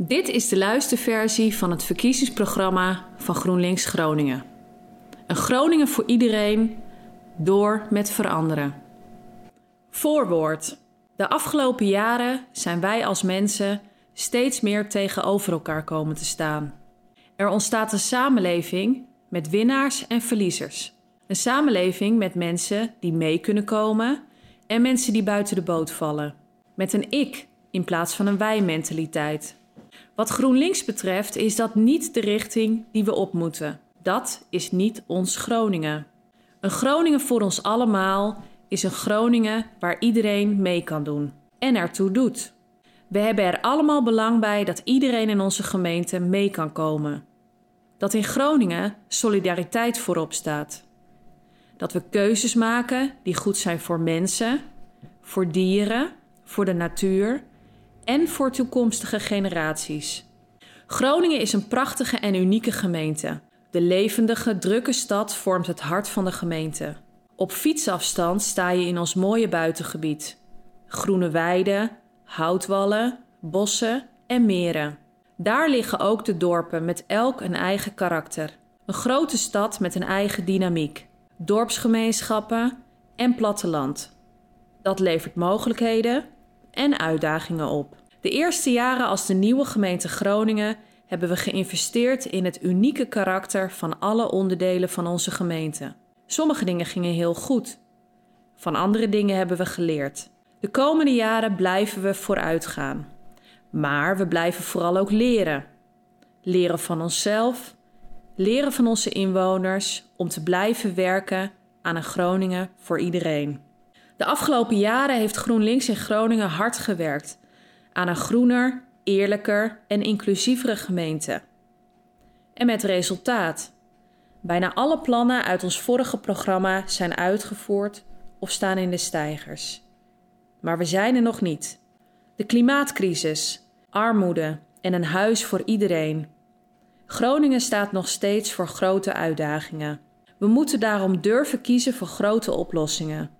Dit is de luisterversie van het verkiezingsprogramma van GroenLinks Groningen. Een Groningen voor iedereen, door met veranderen. Voorwoord. De afgelopen jaren zijn wij als mensen steeds meer tegenover elkaar komen te staan. Er ontstaat een samenleving met winnaars en verliezers. Een samenleving met mensen die mee kunnen komen en mensen die buiten de boot vallen. Met een ik in plaats van een wij-mentaliteit. Wat GroenLinks betreft is dat niet de richting die we op moeten. Dat is niet ons Groningen. Een Groningen voor ons allemaal is een Groningen waar iedereen mee kan doen en ertoe doet. We hebben er allemaal belang bij dat iedereen in onze gemeente mee kan komen. Dat in Groningen solidariteit voorop staat. Dat we keuzes maken die goed zijn voor mensen, voor dieren, voor de natuur en voor toekomstige generaties. Groningen is een prachtige en unieke gemeente. De levendige, drukke stad vormt het hart van de gemeente. Op fietsafstand sta je in ons mooie buitengebied. Groene weiden, houtwallen, bossen en meren. Daar liggen ook de dorpen met elk een eigen karakter. Een grote stad met een eigen dynamiek. Dorpsgemeenschappen en platteland. Dat levert mogelijkheden en uitdagingen op. De eerste jaren als de nieuwe gemeente Groningen hebben we geïnvesteerd in het unieke karakter van alle onderdelen van onze gemeente. Sommige dingen gingen heel goed. Van andere dingen hebben we geleerd. De komende jaren blijven we vooruitgaan. Maar we blijven vooral ook leren. Leren van onszelf, leren van onze inwoners om te blijven werken aan een Groningen voor iedereen. De afgelopen jaren heeft GroenLinks in Groningen hard gewerkt aan een groener, eerlijker en inclusievere gemeente. En met resultaat. Bijna alle plannen uit ons vorige programma zijn uitgevoerd of staan in de stijgers. Maar we zijn er nog niet. De klimaatcrisis, armoede en een huis voor iedereen. Groningen staat nog steeds voor grote uitdagingen. We moeten daarom durven kiezen voor grote oplossingen.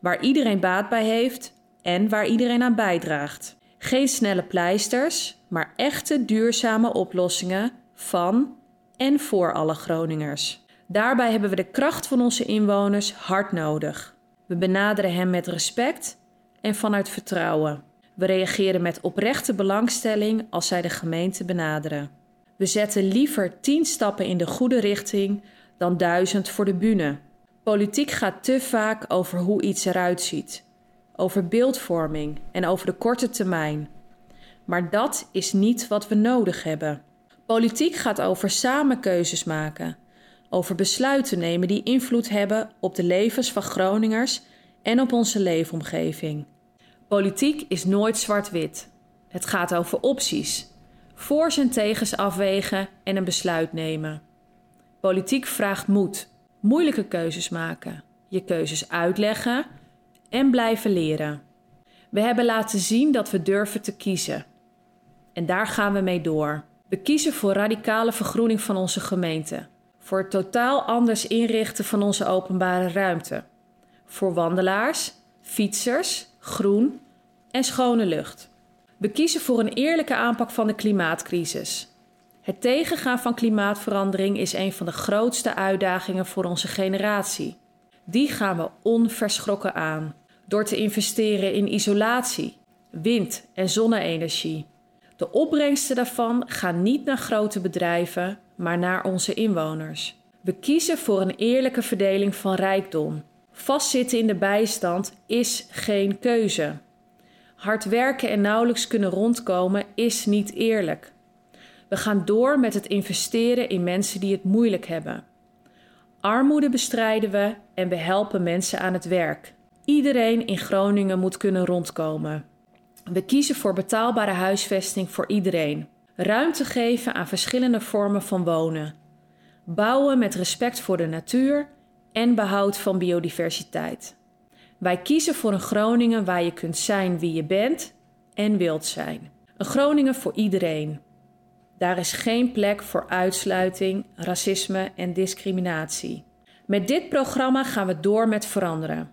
Waar iedereen baat bij heeft en waar iedereen aan bijdraagt. Geen snelle pleisters, maar echte duurzame oplossingen van en voor alle Groningers. Daarbij hebben we de kracht van onze inwoners hard nodig. We benaderen hen met respect en vanuit vertrouwen. We reageren met oprechte belangstelling als zij de gemeente benaderen. We zetten liever tien stappen in de goede richting dan duizend voor de bühne. Politiek gaat te vaak over hoe iets eruit ziet, over beeldvorming en over de korte termijn. Maar dat is niet wat we nodig hebben. Politiek gaat over samen keuzes maken, over besluiten nemen die invloed hebben op de levens van Groningers en op onze leefomgeving. Politiek is nooit zwart-wit. Het gaat over opties, voor's en tegens afwegen en een besluit nemen. Politiek vraagt moed, moeilijke keuzes maken, je keuzes uitleggen en blijven leren. We hebben laten zien dat we durven te kiezen. En daar gaan we mee door. We kiezen voor radicale vergroening van onze gemeente. Voor het totaal anders inrichten van onze openbare ruimte. Voor wandelaars, fietsers, groen en schone lucht. We kiezen voor een eerlijke aanpak van de klimaatcrisis. Het tegengaan van klimaatverandering is een van de grootste uitdagingen voor onze generatie. Die gaan we onverschrokken aan door te investeren in isolatie, wind- en zonne-energie. De opbrengsten daarvan gaan niet naar grote bedrijven, maar naar onze inwoners. We kiezen voor een eerlijke verdeling van rijkdom. Vastzitten in de bijstand is geen keuze. Hard werken en nauwelijks kunnen rondkomen is niet eerlijk. We gaan door met het investeren in mensen die het moeilijk hebben. Armoede bestrijden we en we helpen mensen aan het werk. Iedereen in Groningen moet kunnen rondkomen. We kiezen voor betaalbare huisvesting voor iedereen. Ruimte geven aan verschillende vormen van wonen. Bouwen met respect voor de natuur en behoud van biodiversiteit. Wij kiezen voor een Groningen waar je kunt zijn wie je bent en wilt zijn. Een Groningen voor iedereen. Daar is geen plek voor uitsluiting, racisme en discriminatie. Met dit programma gaan we door met veranderen.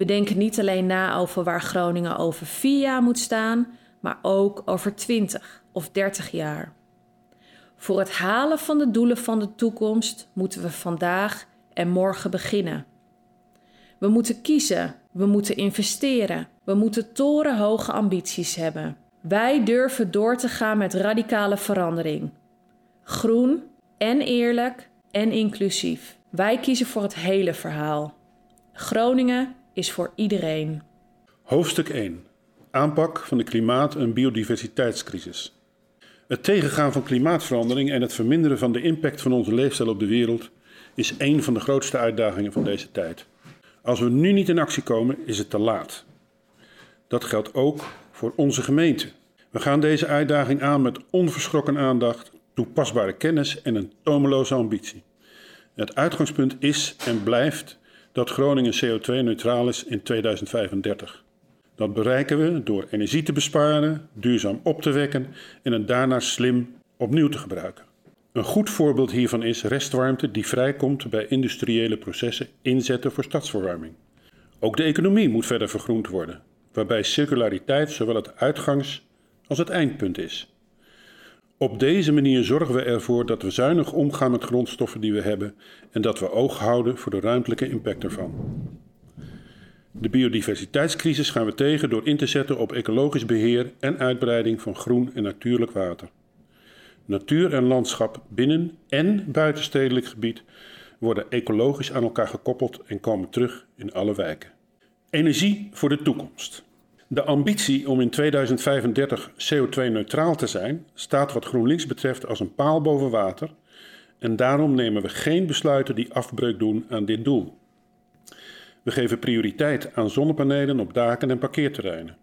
We denken niet alleen na over waar Groningen over vier jaar moet staan, maar ook over 20 of 30 jaar. Voor het halen van de doelen van de toekomst moeten we vandaag en morgen beginnen. We moeten kiezen, we moeten investeren, we moeten torenhoge ambities hebben. Wij durven door te gaan met radicale verandering. Groen en eerlijk en inclusief. Wij kiezen voor het hele verhaal. Groningen is voor iedereen. Hoofdstuk 1. Aanpak van de klimaat- en biodiversiteitscrisis. Het tegengaan van klimaatverandering en het verminderen van de impact van onze leefstijl op de wereld is een van de grootste uitdagingen van deze tijd. Als we nu niet in actie komen, is het te laat. Dat geldt ook voor onze gemeente. We gaan deze uitdaging aan met onverschrokken aandacht, toepasbare kennis en een tomeloze ambitie. Het uitgangspunt is en blijft dat Groningen CO2-neutraal is in 2035. Dat bereiken we door energie te besparen, duurzaam op te wekken en het daarna slim opnieuw te gebruiken. Een goed voorbeeld hiervan is restwarmte die vrijkomt bij industriële processen inzetten voor stadsverwarming. Ook de economie moet verder vergroend worden, waarbij circulariteit zowel het uitgangs- als het eindpunt is. Op deze manier zorgen we ervoor dat we zuinig omgaan met grondstoffen die we hebben en dat we oog houden voor de ruimtelijke impact ervan. De biodiversiteitscrisis gaan we tegen door in te zetten op ecologisch beheer en uitbreiding van groen en natuurlijk water. Natuur en landschap binnen en buitenstedelijk gebied worden ecologisch aan elkaar gekoppeld en komen terug in alle wijken. Energie voor de toekomst. De ambitie om in 2035 CO2-neutraal te zijn staat wat GroenLinks betreft als een paal boven water en daarom nemen we geen besluiten die afbreuk doen aan dit doel. We geven prioriteit aan zonnepanelen op daken en parkeerterreinen.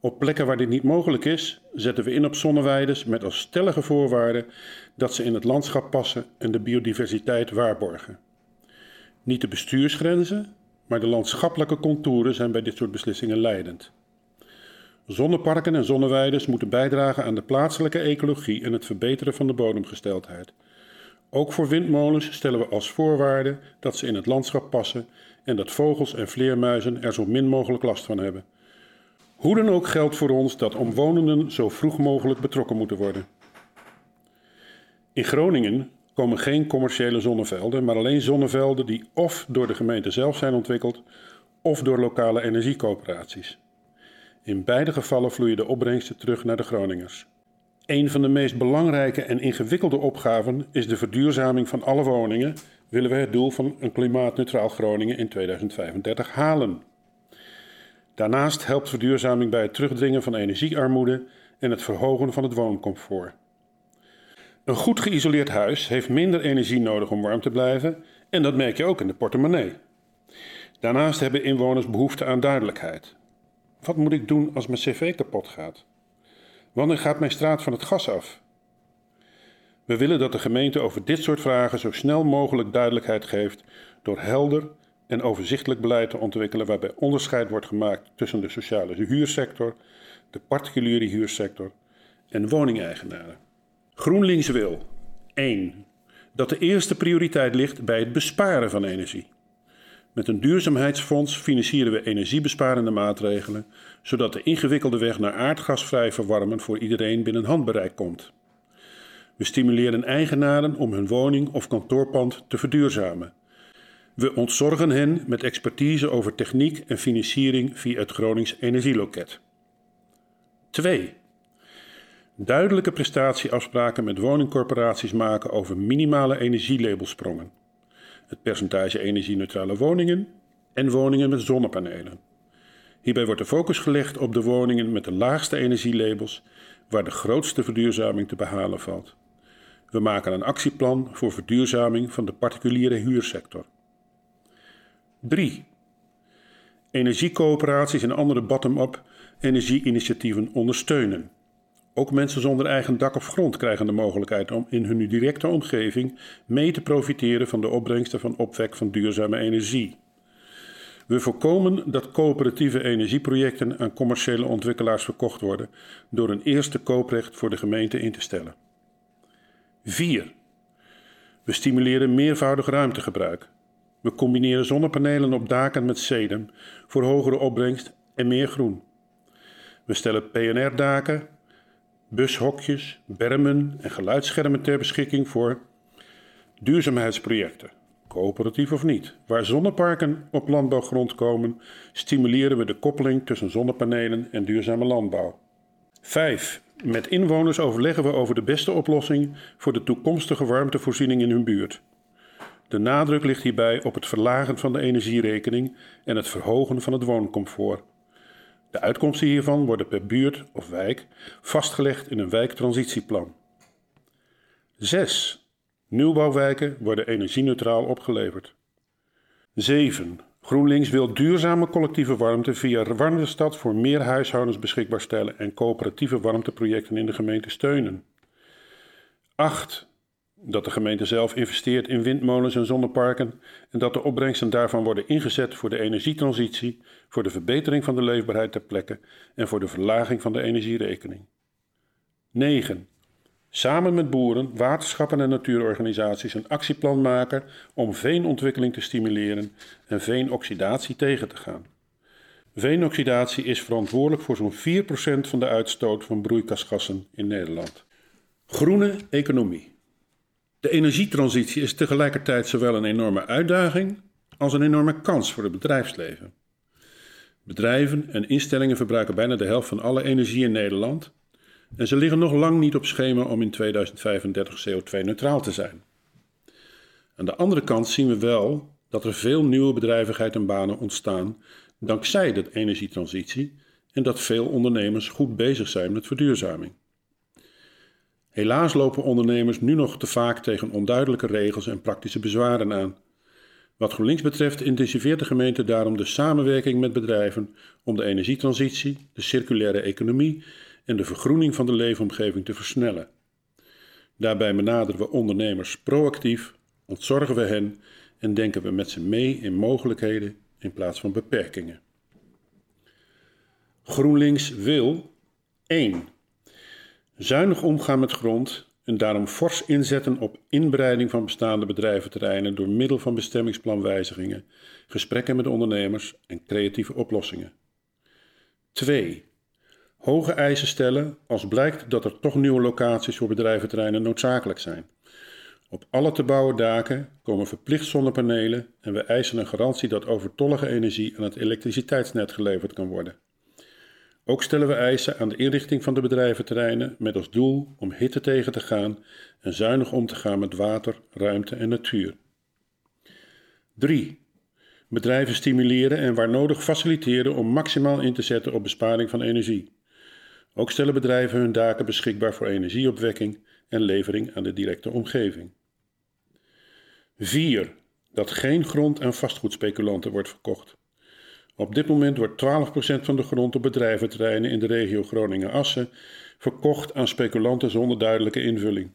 Op plekken waar dit niet mogelijk is, zetten we in op zonneweides met als stellige voorwaarde dat ze in het landschap passen en de biodiversiteit waarborgen. Niet de bestuursgrenzen, maar de landschappelijke contouren zijn bij dit soort beslissingen leidend. Zonneparken en zonneweides moeten bijdragen aan de plaatselijke ecologie en het verbeteren van de bodemgesteldheid. Ook voor windmolens stellen we als voorwaarde dat ze in het landschap passen en dat vogels en vleermuizen er zo min mogelijk last van hebben. Hoe dan ook geldt voor ons dat omwonenden zo vroeg mogelijk betrokken moeten worden. In Groningen komen geen commerciële zonnevelden, maar alleen zonnevelden die of door de gemeente zelf zijn ontwikkeld of door lokale energiecoöperaties. In beide gevallen vloeien de opbrengsten terug naar de Groningers. Een van de meest belangrijke en ingewikkelde opgaven is de verduurzaming van alle woningen, willen we het doel van een klimaatneutraal Groningen in 2035 halen. Daarnaast helpt verduurzaming bij het terugdringen van energiearmoede en het verhogen van het wooncomfort. Een goed geïsoleerd huis heeft minder energie nodig om warm te blijven en dat merk je ook in de portemonnee. Daarnaast hebben inwoners behoefte aan duidelijkheid. Wat moet ik doen als mijn cv kapot gaat? Wanneer gaat mijn straat van het gas af? We willen dat de gemeente over dit soort vragen zo snel mogelijk duidelijkheid geeft door helder en overzichtelijk beleid te ontwikkelen waarbij onderscheid wordt gemaakt tussen de sociale huursector, de particuliere huursector en woningeigenaren. GroenLinks wil 1. Dat de eerste prioriteit ligt bij het besparen van energie. Met een duurzaamheidsfonds financieren we energiebesparende maatregelen, zodat de ingewikkelde weg naar aardgasvrij verwarmen voor iedereen binnen handbereik komt. We stimuleren eigenaren om hun woning of kantoorpand te verduurzamen. We ontzorgen hen met expertise over techniek en financiering via het Gronings Energieloket. 2. Duidelijke prestatieafspraken met woningcorporaties maken over minimale energielabelsprongen. Het percentage energie-neutrale woningen en woningen met zonnepanelen. Hierbij wordt de focus gelegd op de woningen met de laagste energielabels, waar de grootste verduurzaming te behalen valt. We maken een actieplan voor verduurzaming van de particuliere huursector. 3. Energiecoöperaties en andere bottom-up energieinitiatieven ondersteunen. Ook mensen zonder eigen dak of grond krijgen de mogelijkheid om in hun directe omgeving mee te profiteren van de opbrengsten van opwek van duurzame energie. We voorkomen dat coöperatieve energieprojecten aan commerciële ontwikkelaars verkocht worden door een eerste kooprecht voor de gemeente in te stellen. 4. We stimuleren meervoudig ruimtegebruik. We combineren zonnepanelen op daken met sedum voor hogere opbrengst en meer groen. We stellen PNR-daken, bushokjes, bermen en geluidsschermen ter beschikking voor duurzaamheidsprojecten, coöperatief of niet. Waar zonneparken op landbouwgrond komen, stimuleren we de koppeling tussen zonnepanelen en duurzame landbouw. 5. Met inwoners overleggen we over de beste oplossing voor de toekomstige warmtevoorziening in hun buurt. De nadruk ligt hierbij op het verlagen van de energierekening en het verhogen van het wooncomfort. De uitkomsten hiervan worden per buurt of wijk vastgelegd in een wijktransitieplan. 6. Nieuwbouwwijken worden energieneutraal opgeleverd. 7. GroenLinks wil duurzame collectieve warmte via Warmtestad voor meer huishoudens beschikbaar stellen en coöperatieve warmteprojecten in de gemeente steunen. 8. Dat de gemeente zelf investeert in windmolens en zonneparken en dat de opbrengsten daarvan worden ingezet voor de energietransitie, voor de verbetering van de leefbaarheid ter plekke en voor de verlaging van de energierekening. 9. Samen met boeren, waterschappen en natuurorganisaties een actieplan maken om veenontwikkeling te stimuleren en veenoxidatie tegen te gaan. Veenoxidatie is verantwoordelijk voor zo'n 4% van de uitstoot van broeikasgassen in Nederland. Groene economie. De energietransitie is tegelijkertijd zowel een enorme uitdaging als een enorme kans voor het bedrijfsleven. Bedrijven en instellingen verbruiken bijna de helft van alle energie in Nederland en ze liggen nog lang niet op schema om in 2035 CO2-neutraal te zijn. Aan de andere kant zien we wel dat er veel nieuwe bedrijvigheid en banen ontstaan dankzij de energietransitie en dat veel ondernemers goed bezig zijn met verduurzaming. Helaas lopen ondernemers nu nog te vaak tegen onduidelijke regels en praktische bezwaren aan. Wat GroenLinks betreft intensiveert de gemeente daarom de samenwerking met bedrijven om de energietransitie, de circulaire economie en de vergroening van de leefomgeving te versnellen. Daarbij benaderen we ondernemers proactief, ontzorgen we hen en denken we met ze mee in mogelijkheden in plaats van beperkingen. GroenLinks wil 1. Zuinig omgaan met grond en daarom fors inzetten op inbreiding van bestaande bedrijventerreinen door middel van bestemmingsplanwijzigingen, gesprekken met ondernemers en creatieve oplossingen. 2 hoge eisen stellen als blijkt dat er toch nieuwe locaties voor bedrijventerreinen noodzakelijk zijn. Op alle te bouwen daken komen verplicht zonnepanelen en we eisen een garantie dat overtollige energie aan het elektriciteitsnet geleverd kan worden. Ook stellen we eisen aan de inrichting van de bedrijventerreinen met als doel om hitte tegen te gaan en zuinig om te gaan met water, ruimte en natuur. 3. Bedrijven stimuleren en waar nodig faciliteren om maximaal in te zetten op besparing van energie. Ook stellen bedrijven hun daken beschikbaar voor energieopwekking en levering aan de directe omgeving. 4. Dat geen grond aan vastgoedspeculanten wordt verkocht. Op dit moment wordt 12% van de grond op bedrijventerreinen in de regio Groningen-Assen verkocht aan speculanten zonder duidelijke invulling.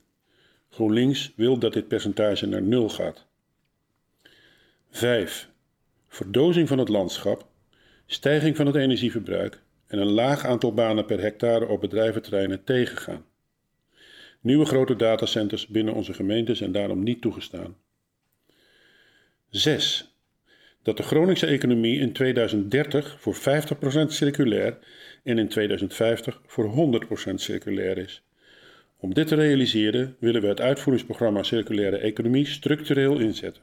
GroenLinks wil dat dit percentage naar nul gaat. 5. Verdozing van het landschap, stijging van het energieverbruik en een laag aantal banen per hectare op bedrijventerreinen tegengaan. Nieuwe grote datacenters binnen onze gemeente zijn daarom niet toegestaan. 6. Dat de Groningse economie in 2030 voor 50% circulair en in 2050 voor 100% circulair is. Om dit te realiseren willen we het uitvoeringsprogramma Circulaire Economie structureel inzetten.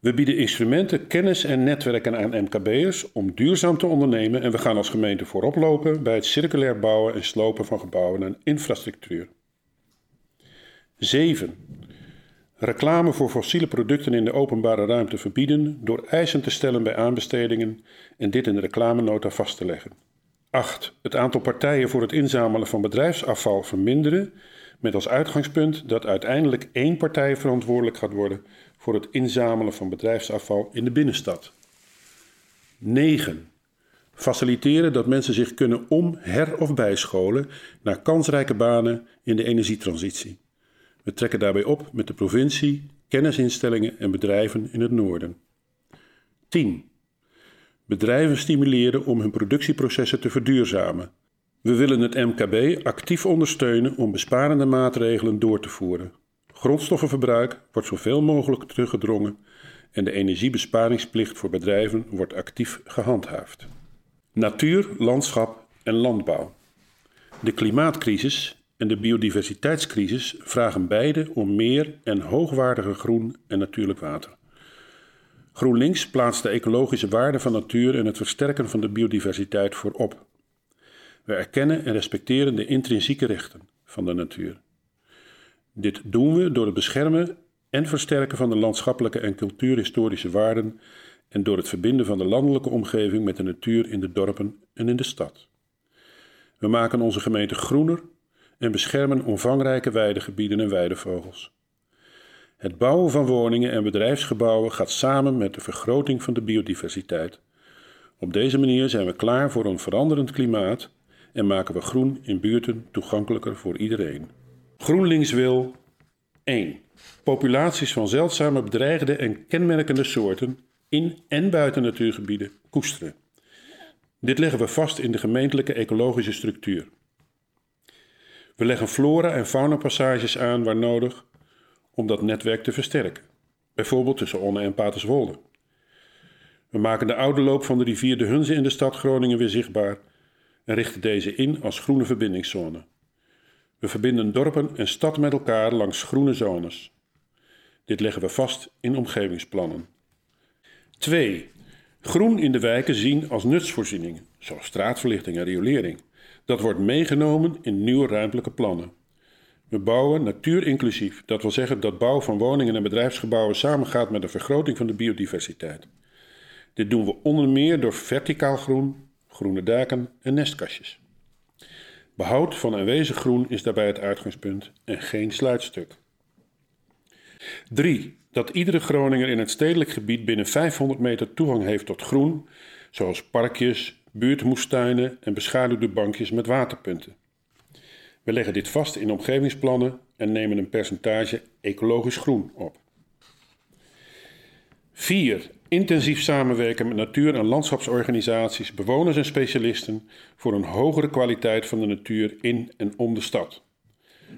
We bieden instrumenten, kennis en netwerken aan MKB'ers om duurzaam te ondernemen en we gaan als gemeente voorop lopen bij het circulair bouwen en slopen van gebouwen en infrastructuur. 7. Reclame voor fossiele producten in de openbare ruimte verbieden door eisen te stellen bij aanbestedingen en dit in de reclamenota vast te leggen. 8. Het aantal partijen voor het inzamelen van bedrijfsafval verminderen met als uitgangspunt dat uiteindelijk één partij verantwoordelijk gaat worden voor het inzamelen van bedrijfsafval in de binnenstad. 9. Faciliteren dat mensen zich kunnen om, her of bijscholen naar kansrijke banen in de energietransitie. We trekken daarbij op met de provincie, kennisinstellingen en bedrijven in het noorden. 10. Bedrijven stimuleren om hun productieprocessen te verduurzamen. We willen het MKB actief ondersteunen om besparende maatregelen door te voeren. Grondstoffenverbruik wordt zoveel mogelijk teruggedrongen en de energiebesparingsplicht voor bedrijven wordt actief gehandhaafd. Natuur, landschap en landbouw. De klimaatcrisis en de biodiversiteitscrisis vragen beide om meer en hoogwaardige groen en natuurlijk water. GroenLinks plaatst de ecologische waarde van natuur en het versterken van de biodiversiteit voorop. We erkennen en respecteren de intrinsieke rechten van de natuur. Dit doen we door het beschermen en versterken van de landschappelijke en cultuurhistorische waarden en door het verbinden van de landelijke omgeving met de natuur in de dorpen en in de stad. We maken onze gemeente groener en beschermen omvangrijke weidegebieden en weidevogels. Het bouwen van woningen en bedrijfsgebouwen gaat samen met de vergroting van de biodiversiteit. Op deze manier zijn we klaar voor een veranderend klimaat en maken we groen in buurten toegankelijker voor iedereen. GroenLinks wil 1. Populaties van zeldzame bedreigde en kenmerkende soorten in en buiten natuurgebieden koesteren. Dit leggen we vast in de gemeentelijke ecologische structuur. We leggen flora- en faunapassages aan waar nodig om dat netwerk te versterken, bijvoorbeeld tussen Onne en Paterswolde. We maken de oude loop van de rivier de Hunze in de stad Groningen weer zichtbaar en richten deze in als groene verbindingszone. We verbinden dorpen en stad met elkaar langs groene zones. Dit leggen we vast in omgevingsplannen. 2. Groen in de wijken zien als nutsvoorzieningen, zoals straatverlichting en riolering. Dat wordt meegenomen in nieuwe ruimtelijke plannen. We bouwen natuurinclusief, dat wil zeggen dat bouw van woningen en bedrijfsgebouwen samengaat met de vergroting van de biodiversiteit. Dit doen we onder meer door verticaal groen, groene daken en nestkastjes. Behoud van aanwezig groen is daarbij het uitgangspunt en geen sluitstuk. 3. Dat iedere Groninger in het stedelijk gebied binnen 500 meter toegang heeft tot groen, zoals parkjes, buurtmoestuinen en beschaduwde bankjes met waterpunten. We leggen dit vast in omgevingsplannen en nemen een percentage ecologisch groen op. 4. Intensief samenwerken met natuur- en landschapsorganisaties, bewoners en specialisten voor een hogere kwaliteit van de natuur in en om de stad.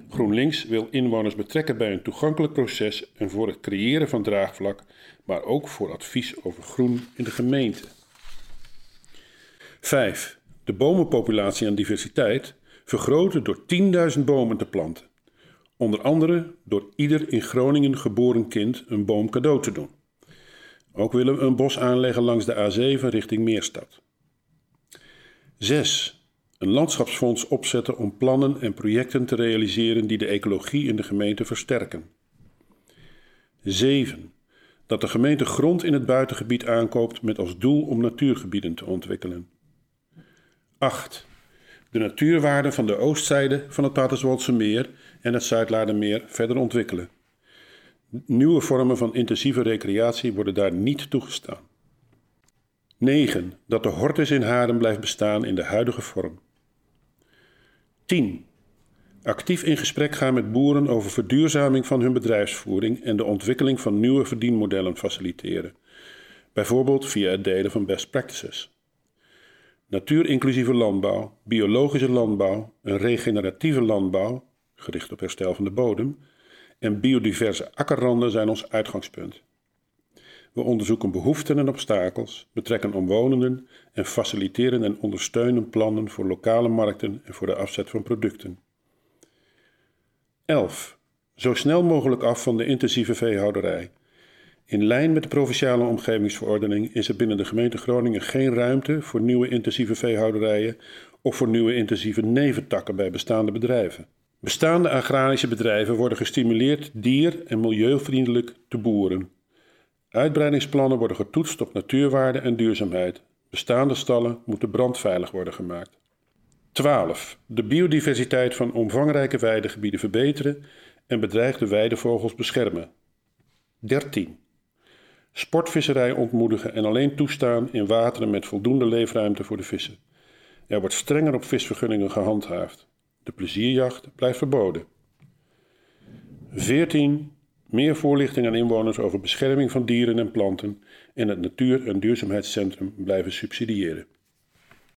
GroenLinks wil inwoners betrekken bij een toegankelijk proces en voor het creëren van draagvlak, maar ook voor advies over groen in de gemeente. 5. De bomenpopulatie en diversiteit vergroten door 10.000 bomen te planten. Onder andere door ieder in Groningen geboren kind een boom cadeau te doen. Ook willen we een bos aanleggen langs de A7 richting Meerstad. 6. Een landschapsfonds opzetten om plannen en projecten te realiseren die de ecologie in de gemeente versterken. 7. Dat de gemeente grond in het buitengebied aankoopt met als doel om natuurgebieden te ontwikkelen. 8. De natuurwaarden van de oostzijde van het Paterswoldse meer en het Zuidlaardermeer verder ontwikkelen. Nieuwe vormen van intensieve recreatie worden daar niet toegestaan. 9. Dat de hortus in Haren blijft bestaan in de huidige vorm. 10. Actief in gesprek gaan met boeren over verduurzaming van hun bedrijfsvoering en de ontwikkeling van nieuwe verdienmodellen faciliteren, bijvoorbeeld via het delen van best practices. Natuurinclusieve landbouw, biologische landbouw, een regeneratieve landbouw, gericht op herstel van de bodem, en biodiverse akkerranden zijn ons uitgangspunt. We onderzoeken behoeften en obstakels, betrekken omwonenden en faciliteren en ondersteunen plannen voor lokale markten en voor de afzet van producten. 11. Zo snel mogelijk af van de intensieve veehouderij. In lijn met de provinciale omgevingsverordening is er binnen de gemeente Groningen geen ruimte voor nieuwe intensieve veehouderijen of voor nieuwe intensieve neventakken bij bestaande bedrijven. Bestaande agrarische bedrijven worden gestimuleerd dier- en milieuvriendelijk te boeren. Uitbreidingsplannen worden getoetst op natuurwaarde en duurzaamheid. Bestaande stallen moeten brandveilig worden gemaakt. 12. De biodiversiteit van omvangrijke weidegebieden verbeteren en bedreigde weidevogels beschermen. 13. Sportvisserij ontmoedigen en alleen toestaan in wateren met voldoende leefruimte voor de vissen. Er wordt strenger op visvergunningen gehandhaafd. De plezierjacht blijft verboden. 14. Meer voorlichting aan inwoners over bescherming van dieren en planten en het Natuur- en Duurzaamheidscentrum blijven subsidiëren.